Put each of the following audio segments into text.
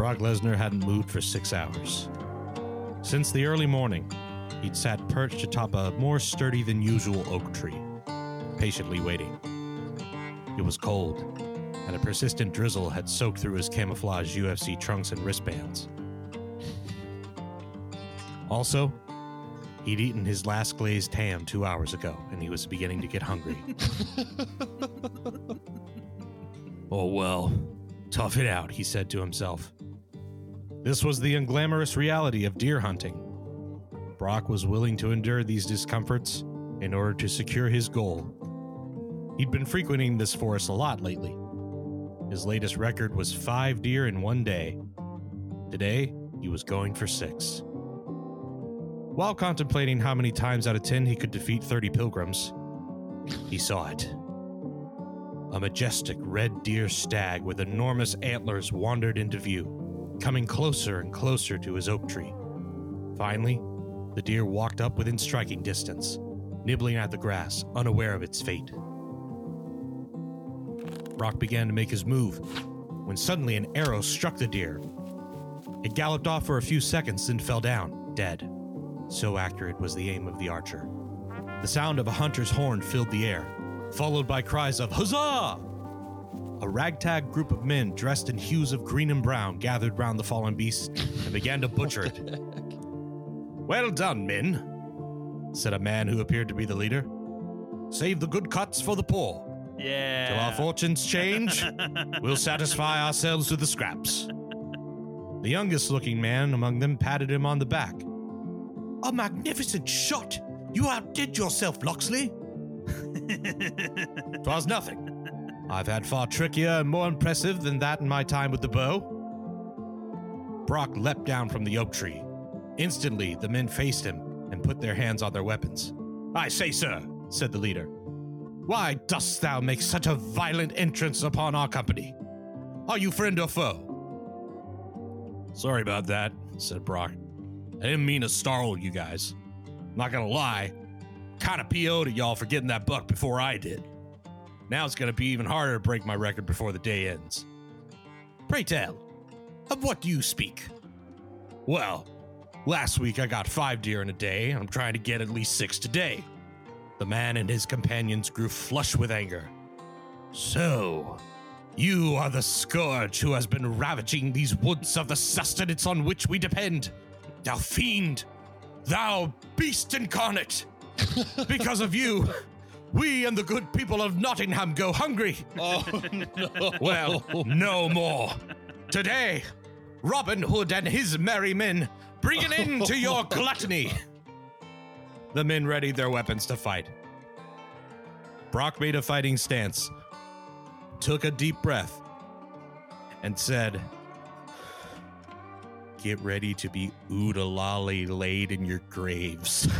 Brock Lesnar hadn't moved for six hours. Since the early morning, he'd sat perched atop a more sturdy than usual oak tree, patiently waiting. It was cold, and a persistent drizzle had soaked through his camouflage UFC trunks and wristbands. Also, he'd eaten his last glazed ham two hours ago, and he was beginning to get hungry. oh well, tough it out, he said to himself. This was the unglamorous reality of deer hunting. Brock was willing to endure these discomforts in order to secure his goal. He'd been frequenting this forest a lot lately. His latest record was five deer in one day. Today, he was going for six. While contemplating how many times out of ten he could defeat 30 pilgrims, he saw it. A majestic red deer stag with enormous antlers wandered into view, coming closer and closer to his oak tree. Finally, the deer walked up within striking distance, nibbling at the grass, unaware of its fate. Brock began to make his move when suddenly an arrow struck the deer. It galloped off for a few seconds and fell down, dead. So accurate was the aim of the archer. The sound of a hunter's horn filled the air, followed by cries of Huzzah! A ragtag group of men dressed in hues of green and brown gathered round the fallen beast and began to butcher it. well done, men, said a man who appeared to be the leader. Save the good cuts for the poor. Yeah. Till our fortunes change, we'll satisfy ourselves with the scraps. The youngest looking man among them patted him on the back. A magnificent shot! You outdid yourself, Loxley. Twas nothing. I've had far trickier and more impressive than that in my time with the bow. Brock leapt down from the oak tree. Instantly, the men faced him and put their hands on their weapons. I say, sir, said the leader, why dost thou make such a violent entrance upon our company? Are you friend or foe? Sorry about that, said Brock. I didn't mean to startle you guys. Not gonna lie, kinda PO'd at y'all for getting that buck before I did. Now it's gonna be even harder to break my record before the day ends. Pray tell, of what do you speak? Well, last week I got five deer in a day, I'm trying to get at least six today. The man and his companions grew flush with anger. So, you are the scourge who has been ravaging these woods of the sustenance on which we depend. Thou fiend! Thou beast incarnate! because of you, we and the good people of Nottingham go hungry. Oh no. Well, no more. Today, Robin Hood and his merry men bring an end to your gluttony. The men readied their weapons to fight. Brock made a fighting stance, took a deep breath, and said, Get ready to be oodalali laid in your graves.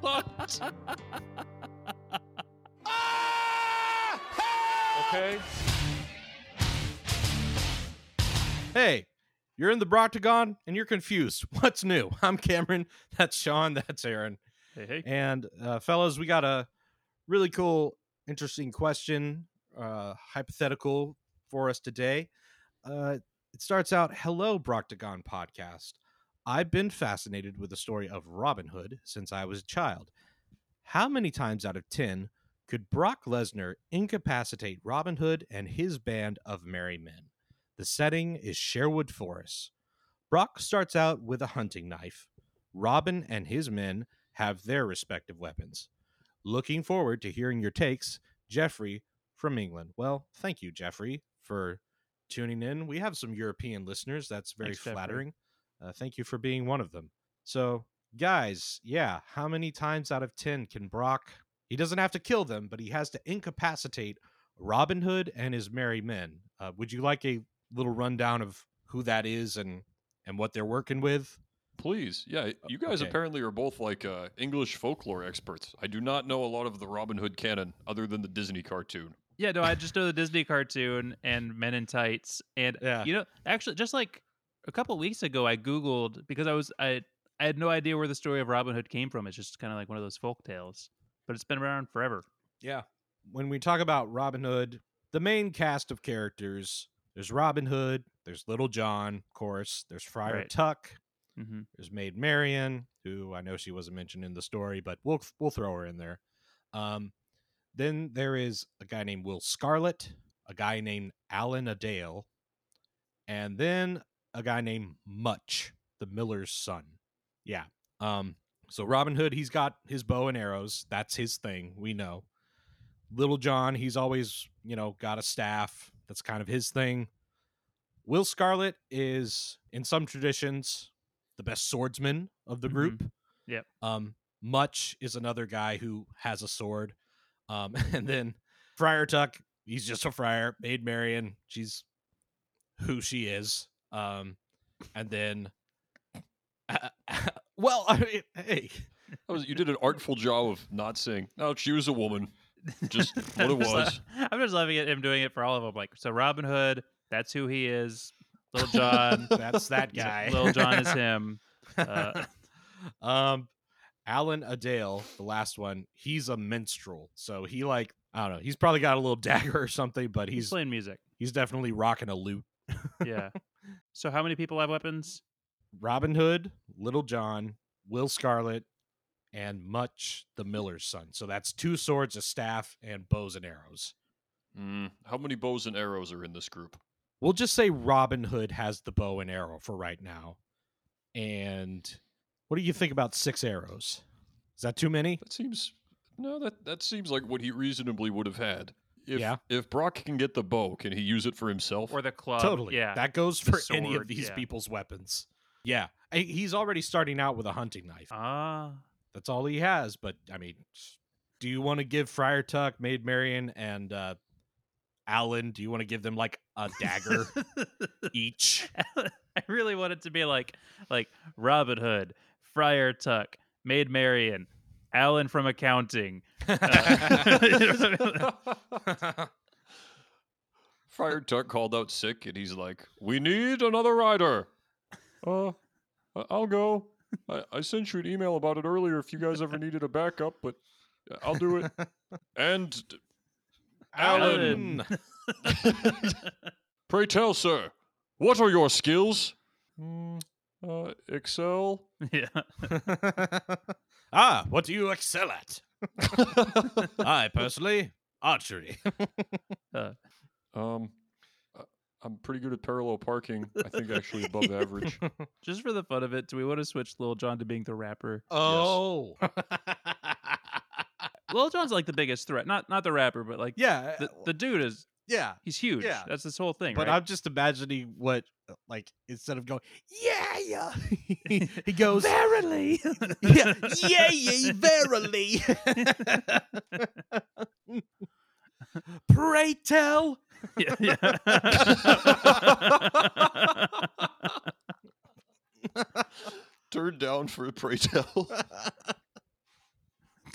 what? Okay. Hey, you're in the Broctagon and you're confused. What's new? I'm Cameron. That's Sean. That's Aaron. Hey, hey. And uh, fellas, we got a really cool, interesting question, uh, hypothetical for us today. Uh, it starts out Hello, Broctagon podcast. I've been fascinated with the story of Robin Hood since I was a child. How many times out of 10 could Brock Lesnar incapacitate Robin Hood and his band of merry men? The setting is Sherwood Forest. Brock starts out with a hunting knife. Robin and his men have their respective weapons. Looking forward to hearing your takes, Jeffrey from England. Well, thank you, Jeffrey, for tuning in. We have some European listeners. That's very Thanks, flattering. Uh, thank you for being one of them. So, guys, yeah, how many times out of 10 can Brock? He doesn't have to kill them, but he has to incapacitate Robin Hood and his merry men. Uh, would you like a little rundown of who that is and and what they're working with? Please, yeah. You guys okay. apparently are both like uh, English folklore experts. I do not know a lot of the Robin Hood canon other than the Disney cartoon. Yeah, no, I just know the Disney cartoon and Men in Tights, and Yeah. you know, actually, just like a couple weeks ago, I googled because I was I I had no idea where the story of Robin Hood came from. It's just kind of like one of those folk tales, but it's been around forever. Yeah. When we talk about Robin Hood, the main cast of characters there's Robin Hood, there's Little John, of course, there's Friar Right. Tuck, hmm there's Maid Marian, who I know she wasn't mentioned in the story, but we'll we'll throw her in there. Um, then there is a guy named Will Scarlet, a guy named Alan-a-Dale, and then a guy named Much, the miller's son. Yeah. Um, so Robin Hood, he's got his bow and arrows. That's his thing. We know. Little John, he's always, you know, got a staff. That's kind of his thing. Will Scarlet is, in some traditions, the best swordsman of the Mhm. group. Yep. Um, Much is another guy who has a sword. Um, and then Friar Tuck, he's just a friar. Maid Marian, she's who she is. Um, and then, well, I mean, hey, was, you did an artful job of not saying, no, she was a woman. Just what it was. I'm just loving it. Him doing it for all of them. Like so, Robin Hood. That's who he is. Little John. that's that guy. Little John is him. Uh, um, Alan-a-Dale, the last one, he's a minstrel. So he like I don't know. He's probably got a little dagger or something, but he's he's playing music. he's definitely rocking a lute. Yeah. so how many people have weapons? Robin Hood, Little John, Will Scarlet, and Much the Miller's son. So that's two swords, a staff, and bows and arrows. Mm, how many bows and arrows are in this group? We'll just say Robin Hood has the bow and arrow for right now. And what do you think about six arrows? Is that too many? That seems no. That that seems like what he reasonably would have had. If, Yeah. If Brock can get the bow, can he use it for himself? Or the club? totally. Yeah. That goes The for any of these yeah. people's weapons. Yeah. He's already starting out with a hunting knife. Ah. That's all he has. But I mean, do you want to give Friar Tuck, Maid Marian, and uh, Alan? Do you want to give them like a dagger each? I really want it to be like like Robin Hood, Friar Tuck, Maid Marian, Alan from accounting. Uh, Friar Tuck called out sick, and he's like, "We need another rider." Uh, I- I'll go. I, I sent you an email about it earlier. If you guys ever needed a backup, but I'll do it. And Alan. pray tell, sir, what are your skills? "Mm, uh, Excel. yeah. ah, what do you excel at? I personally archery. Um, uh, I'm pretty good at parallel parking. I think actually above average. Just for the fun of it, do we want to switch Lil Jon to being the rapper? oh, Lil John's like the biggest threat. Not not the rapper, but like yeah, the, the dude is yeah. he's huge. Yeah. That's this whole thing. But right? I'm just imagining what, uh, like, instead of going, yeah, yeah, he goes, verily, yeah, yeah, yeah, verily. Pray tell. yeah, yeah. Turned down for a pray tell.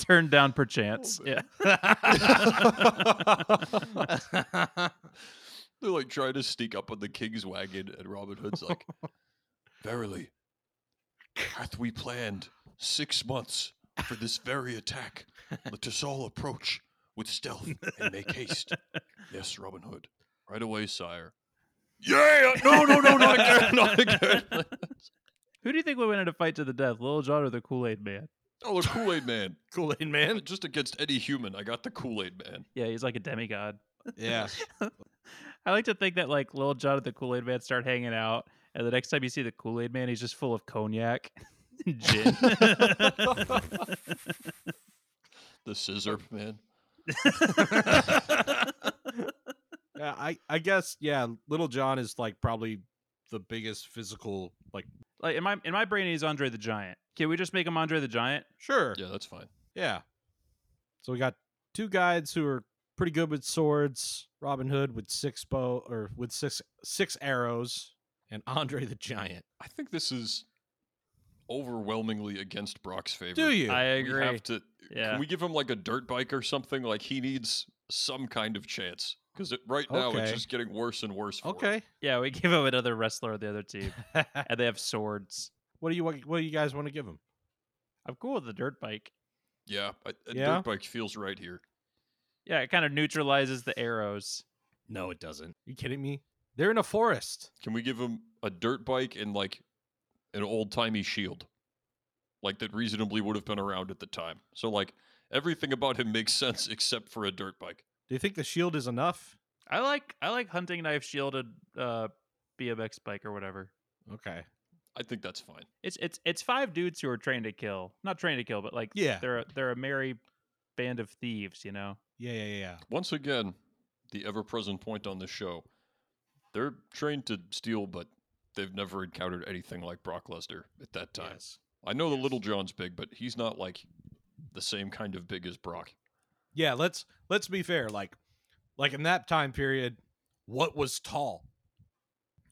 Turned down perchance. Oh, yeah. They're like trying to sneak up on the king's wagon, and Robin Hood's like, Verily, hath we planned six months for this very attack. Let us all approach with stealth and make haste. Yes, Robin Hood. Right away, sire. Yeah! No, no, no, not again, not again. Who do you think would win in a fight to the death, Lil Jon or the Kool Aid Man? Oh, the Kool Aid Man. Kool Aid Man. Just against any human, I got the Kool Aid Man. Yeah, he's like a demigod. Yeah. I like to think that like Lil Jon and the Kool Aid Man start hanging out, and the next time you see the Kool Aid Man, he's just full of cognac, and gin. The Scissor Man. Yeah, I, I guess yeah, Little John is like probably the biggest physical like like in my in my brain, he's Andre the Giant. Can we just make him Andre the Giant? sure. Yeah, that's fine. Yeah. So we got two guides who are pretty good with swords, Robin Hood with six bow or with six six arrows, and Andre the Giant. I think this is overwhelmingly against Brock's favor. Do you? I We agree. have to. Yeah. Can we give him like a dirt bike or something? Like he needs some kind of chance because right now it's just getting worse and worse. For him. okay. Yeah, we give him another wrestler on the other team, and they have swords. what do you what, what do you guys want to give him? I'm cool with the dirt bike. Yeah, a, a Yeah? dirt bike feels right here. Yeah, it kind of neutralizes the arrows. No, it doesn't. you kidding me? They're in a forest. Can we give him a dirt bike and like an old timey shield? Like that reasonably would have been around at the time. So like everything about him makes sense except for a dirt bike. Do you think the shield is enough? I like I like hunting knife shielded uh BMX bike or whatever. Okay. I think that's fine. It's it's it's five dudes who are trained to kill. Not trained to kill, but like Yeah. they're a, they're a merry band of thieves, you know. Yeah, yeah, yeah, yeah. Once again, the ever present point on this show. They're trained to steal, but they've never encountered anything like Brock Lesnar at that time. Yes. I know the Little John's big, but he's not like the same kind of big as Brock. Yeah, let's let's be fair. Like like in that time period, what was tall?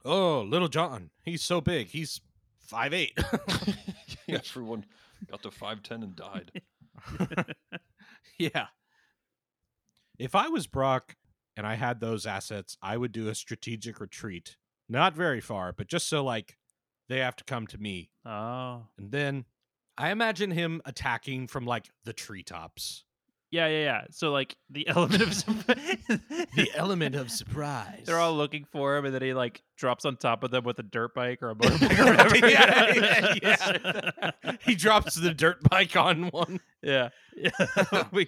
Oh, little John. He's so big. He's five eight. Everyone got to 5'10 and died. yeah. If I was Brock and I had those assets, I would do a strategic retreat. Not very far, but just so like they have to come to me. Oh. And then I imagine him attacking from like the treetops. Yeah, yeah, yeah. So like the element of surprise. The element of surprise. They're all looking for him, and then he like drops on top of them with a dirt bike or a motorbike or whatever. Yeah, yeah, yeah. he drops the dirt bike on one. yeah. yeah. we,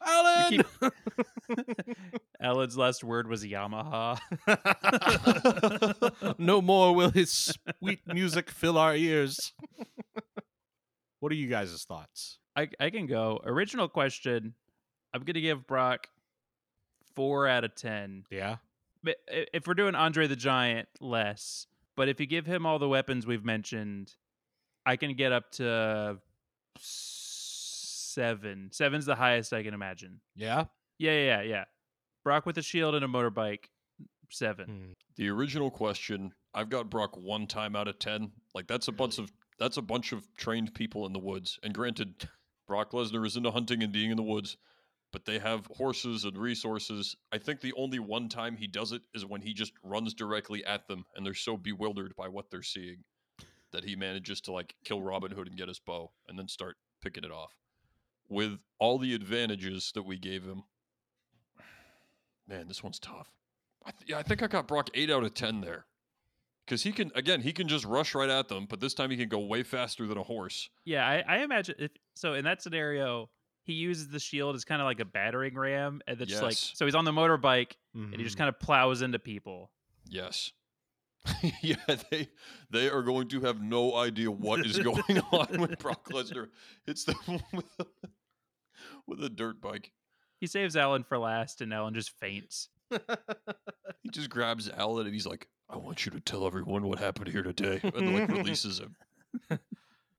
Alan! Alan's last word was Yamaha. no more will his sweet music fill our ears. what are you guys' thoughts? I I can go. Original question. I'm gonna give Brock four out of ten. Yeah. But if we're doing Andre the Giant, less. But if you give him all the weapons we've mentioned, I can get up to seven. Seven's the highest I can imagine. Yeah. Yeah, yeah, yeah, yeah. Brock with a shield and a motorbike, seven. Hmm. The original question, I've got Brock one time out of 10. Like that's a bunch of that's a bunch of trained people in the woods. And granted, Brock Lesnar is into hunting and being in the woods, but they have horses and resources. I think the only one time he does it is when he just runs directly at them and they're so bewildered by what they're seeing that he manages to like kill Robin Hood and get his bow and then start picking it off. With all the advantages that we gave him, man, this one's tough. I th- yeah, I think I got Brock eight out of ten there, because he can again he can just rush right at them, but this time he can go way faster than a horse. Yeah, I, I imagine if so. In that scenario, he uses the shield as kind of like a battering ram, and then just like so he's on the motorbike and he just Mhm. kind of plows into people. Yes. yeah, they they are going to have no idea what is going on when Brock Lesnar hits them with a, with a dirt bike. He saves Alan for last, and Alan just faints. He just grabs Alan and he's like, "I want you to tell everyone what happened here today," and like releases him.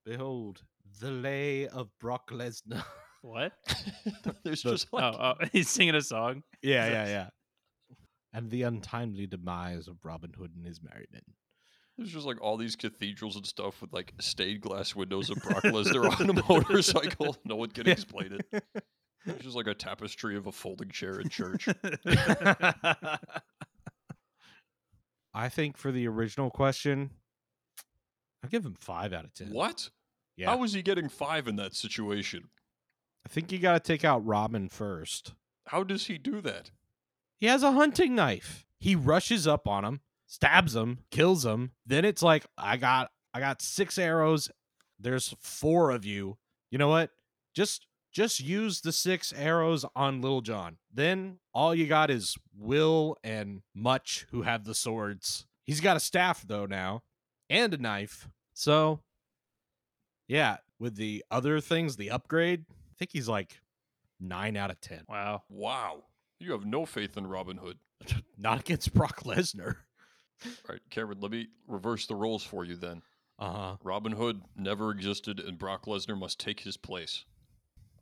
Behold, the lay of Brock Lesnar. What? There's The- just like oh, oh, he's singing a song. yeah, yeah, yeah. And the untimely demise of Robin Hood and his merry men. There's just like all these cathedrals and stuff with like stained glass windows of Brock Lesnar on a motorcycle. No one can explain it. It's just like a tapestry of a folding chair in church. I think for the original question, I'll give him five out of ten. what? Yeah. How was he getting five in that situation? I think you got to take out Robin first. How does he do that? He has a hunting knife. He rushes up on him, stabs him, kills him. Then it's like, I got I got six arrows. There's four of you. You know what? Just just use the six arrows on Little John. Then all you got is Will and Much who have the swords. He's got a staff though now and a knife. So yeah, with the other things, the upgrade, I think he's like 9 out of 10. Wow. Wow. You have no faith in Robin Hood. Not against Brock Lesnar. All right, Cameron, let me reverse the roles for you then. Uh-huh. Robin Hood never existed and Brock Lesnar must take his place.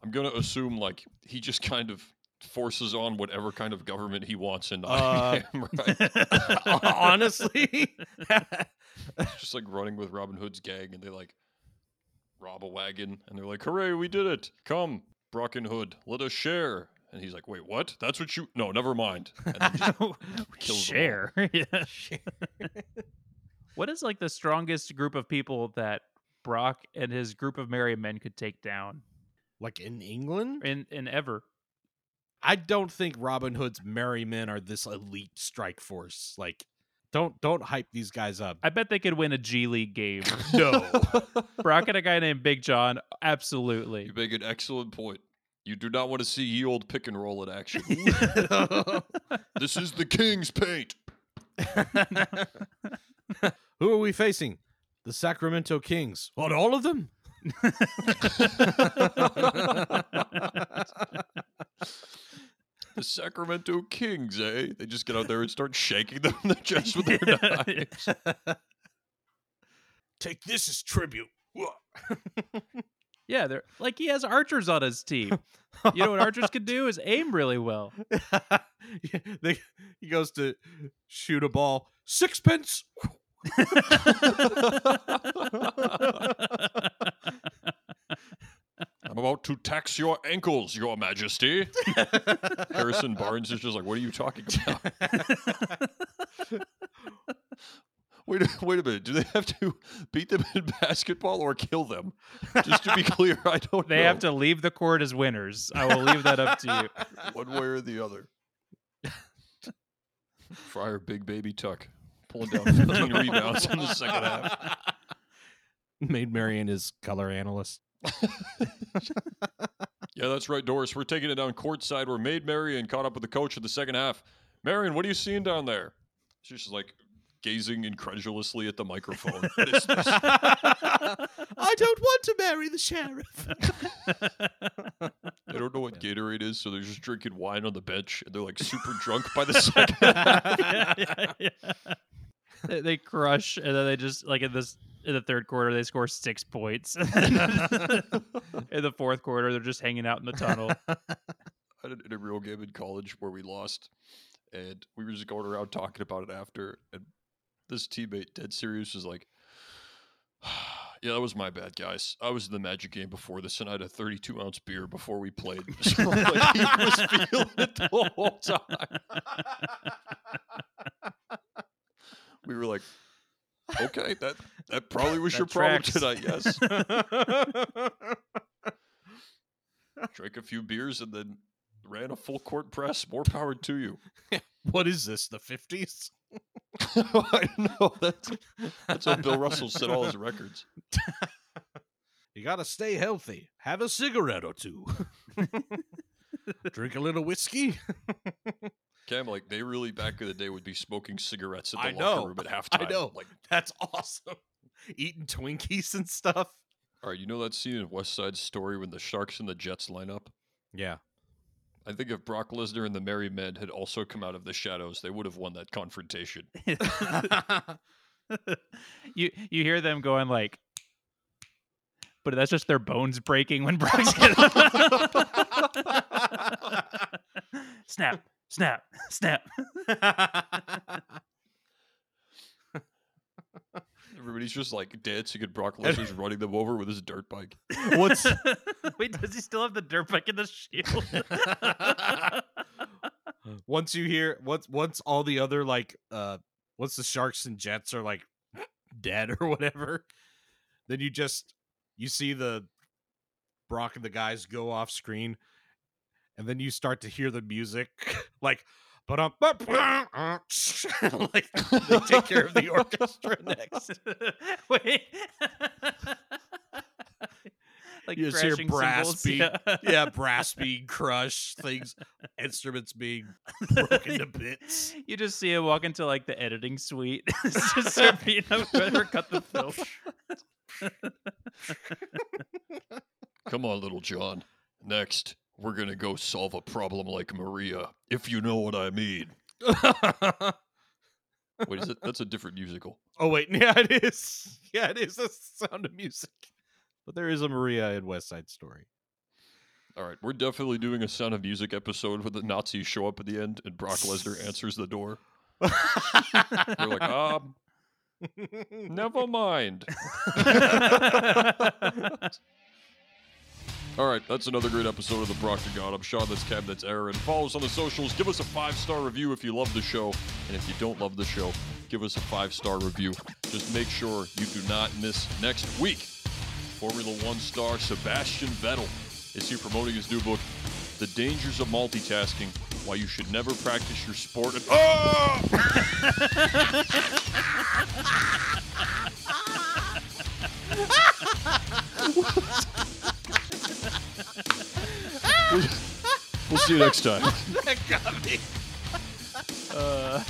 I'm going to assume like he just kind of forces on whatever kind of government he wants in Uh, Nottingham, right? Honestly, It's just like running with Robin Hood's gang, and they like rob a wagon, and they're like, "Hooray, we did it! Come, Brock and Hood, let us share." And he's like, "Wait, what? That's what you? No, never mind." And then just kills them all. Share. yeah. What is like the strongest group of people that Brock and his group of merry men could take down like in England, in in ever? I don't think Robin Hood's merry men are this elite strike force. Like, don't don't hype these guys up. I bet they could win a G League game. No. Brock and a guy named Big John, absolutely. You make an excellent point. You do not want to see ye old pick and roll in action. this is the king's paint. Who are we facing? The Sacramento Kings. What, all of them? The Sacramento Kings, eh? They just get out there and start shaking them in the chest with their knives. Take this as tribute. Yeah, they're like he has archers on his team. You know what archers can do is aim really well. Yeah, they, he goes to shoot a ball. Sixpence. I'm to tax your ankles, your majesty. Harrison Barnes is just like, what are you talking about? Wait, a, wait a minute. Do they have to beat them in basketball or kill them? Just to be clear, I don't They know. have to leave the court as winners. I will leave that up to you. one way or the other. Friar Big Baby Tuck pulling down 15 rebounds in the second half. Maid Marian his color analyst. Yeah, that's right, Doris. We're taking it down courtside. We're Maid Marian caught up with the coach in the second half. Marian, what are you seeing down there? She's just like gazing incredulously at the microphone. What is this? I don't want to marry the sheriff. They don't know what Gatorade is, so they're just drinking wine on the bench, and they're like super drunk by the second. half. Yeah, yeah, yeah. They, they crush, and then they just like in this in the third quarter they score six points. in the fourth quarter, they're just hanging out in the tunnel. I had a real game in college where we lost, and we were just going around talking about it after. And this teammate, dead serious, was like, "Yeah, that was my bad, guys. I was in the Magic game before this, and I had a 32 ounce beer before we played." So, like, he was feeling it the whole time. We were like, "Okay, that that probably was That your problem tonight." Yes, drank a few beers and then ran a full court press. More power to you. what is this? The fifties? I know that's that's how Bill Russell set all his records. You gotta stay healthy. Have a cigarette or two. Drink a little whiskey. Cam, like they really back in the day would be smoking cigarettes at I the locker know. room at halftime. I know. Like, That's awesome. Eating Twinkies and stuff. all right, you know that scene in West Side Story when the Sharks and the Jets line up? Yeah. I think if Brock Lesnar and the Merry Men had also come out of the shadows, they would have won that confrontation. you you hear them going like, but that's just their bones breaking when Brock's snap, snap, snap. Everybody's just like dancing, and Brock Lesnar's running them over with his dirt bike. What's Wait, does he still have the dirt bike in the shield? once you hear once once all the other like uh once the sharks and jets are like dead or whatever then you just you see the brock and the guys go off screen and then you start to hear the music like but um like they take care of the orchestra next Wait. like You just hear brass cymbals, beat- yeah. yeah brass being crushed things instruments being broken to bits You just see him walk into like the editing suite. It's just start beating up whoever cut the film. Come on, little John. Next, we're gonna go solve a problem like Maria, if you know what I mean. Wait, is it? That's a different musical. Oh wait, yeah, it is. Yeah, it is a sound of music. But there is a Maria in West Side Story. All right, we're definitely doing a Sound of Music episode where the Nazis show up at the end and Brock Lesnar answers the door. We're like, um, never mind. All right, that's another great episode of the God. I'm Sean, that's Cam, that's Aaron. Follow us on the socials. Give us a five star review if you love the show. And if you don't love the show, give us a five star review. Just make sure you do not miss next week. Formula One star Sebastian Vettel is here promoting his new book, the dangers of multitasking, why you should never practice your sport. And- oh! we'll see you next time. that got me. Uh,